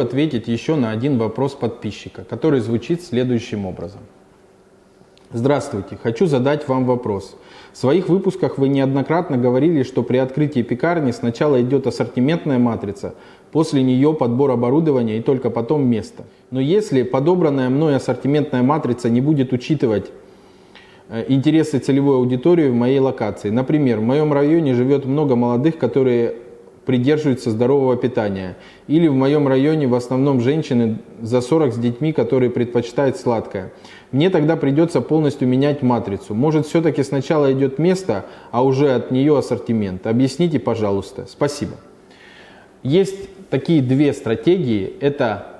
ответить еще на один вопрос подписчика, который звучит следующим образом. Здравствуйте, хочу задать вам вопрос. В своих выпусках вы неоднократно говорили, что при открытии пекарни сначала идет ассортиментная матрица, после нее подбор оборудования и только потом место. Но если подобранная мной ассортиментная матрица не будет учитывать э, интересы целевой аудитории в моей локации. Например, в моем районе живет много молодых, которые придерживаются здорового питания. Или в моем районе в основном женщины за 40 с детьми, которые предпочитают сладкое. Мне тогда придется полностью менять матрицу. Может, все-таки сначала идет место, а уже от нее ассортимент. Объясните, пожалуйста. Спасибо. Есть такие две стратегии. Это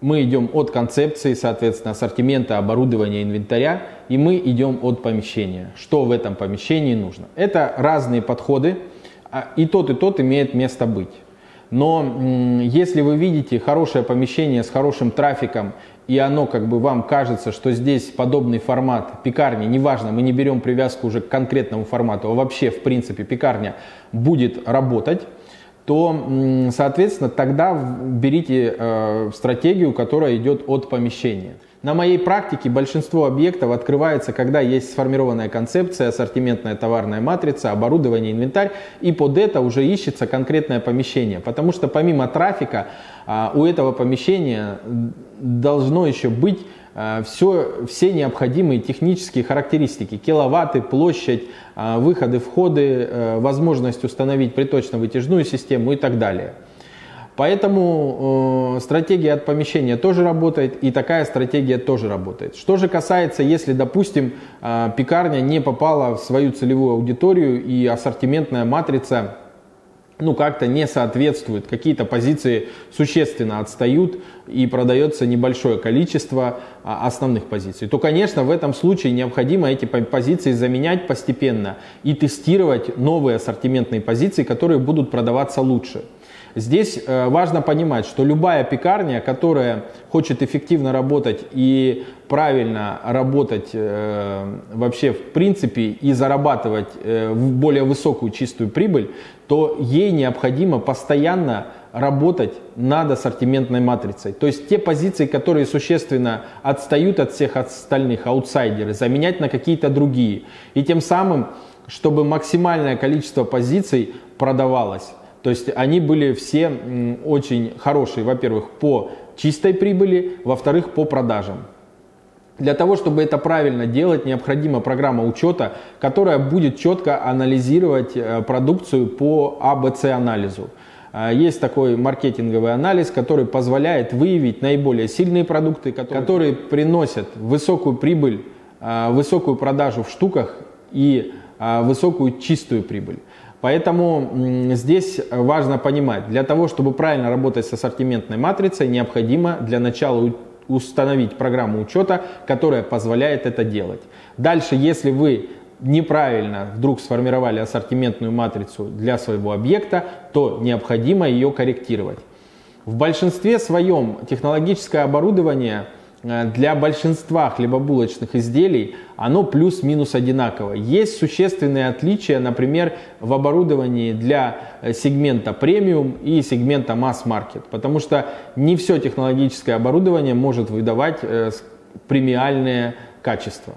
Мы идем от концепции, соответственно, ассортимента, оборудования, инвентаря, и мы идем от помещения. Что в этом помещении нужно? Это разные подходы, а и тот, и тот имеет место быть. Но если вы видите хорошее помещение с хорошим трафиком, и оно как бы вам кажется, что здесь подобный формат пекарни, неважно, мы не берем привязку уже к конкретному формату, а вообще в принципе пекарня будет работать, то, соответственно, тогда берите э, стратегию, которая идет от помещения. На моей практике большинство объектов открывается, когда есть сформированная концепция, ассортиментная товарная матрица, оборудование, инвентарь, и под это уже ищется конкретное помещение. Потому что помимо трафика а, у этого помещения должно еще быть все, э, все необходимые технические характеристики, киловатты, площадь, э, выходы, входы, э, возможность установить приточно-вытяжную систему и так далее. Поэтому э, стратегия от помещения тоже работает, и такая стратегия тоже работает. Что же касается, если, допустим, э, пекарня не попала в свою целевую аудиторию и ассортиментная матрица ну, как-то не соответствует, какие-то позиции существенно отстают и продается небольшое количество а, основных позиций, то, конечно, в этом случае необходимо эти позиции заменять постепенно и тестировать новые ассортиментные позиции, которые будут продаваться лучше. Здесь э, важно понимать, что любая пекарня, которая хочет эффективно работать и правильно работать э, вообще в принципе и зарабатывать э, более высокую чистую прибыль, то ей необходимо постоянно работать над ассортиментной матрицей. То есть те позиции, которые существенно отстают от всех остальных, аутсайдеры, заменять на какие-то другие. И тем самым, чтобы максимальное количество позиций продавалось. То есть они были все очень хорошие, во-первых, по чистой прибыли, во-вторых, по продажам. Для того, чтобы это правильно делать, необходима программа учета, которая будет четко анализировать э, продукцию по АБЦ-анализу. Э, есть такой маркетинговый анализ, который позволяет выявить наиболее сильные продукты, которые приносят высокую прибыль, э, высокую продажу в штуках и высокую чистую прибыль. Поэтому здесь важно понимать, для того, чтобы правильно работать с ассортиментной матрицей, необходимо для начала установить программу учета, которая позволяет это делать. Дальше, если вы неправильно вдруг сформировали ассортиментную матрицу для своего объекта, то необходимо ее корректировать. В большинстве своем технологическое оборудование – для большинства хлебобулочных изделий оно плюс-минус одинаково. Есть существенные отличия, например, в оборудовании для э, сегмента премиум и сегмента масс-маркет, потому что не все технологическое оборудование может выдавать э, премиальное качество.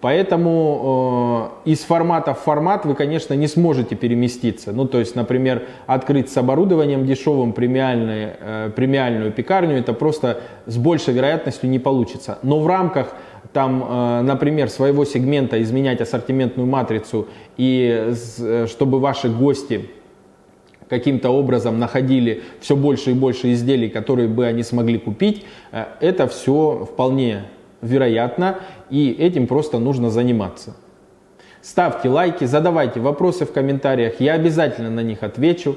Поэтому э, из формата в формат вы, конечно, не сможете переместиться. Ну, то есть, например, открыть с оборудованием дешевым премиальную, э, премиальную пекарню, это просто с большей вероятностью не получится. Но в рамках там, э, например, своего сегмента изменять ассортиментную матрицу и э, чтобы ваши гости каким-то образом находили все больше и больше изделий, которые бы они смогли купить, э, это все вполне вероятно, и этим просто нужно заниматься. Ставьте лайки, задавайте вопросы в комментариях, я обязательно на них отвечу.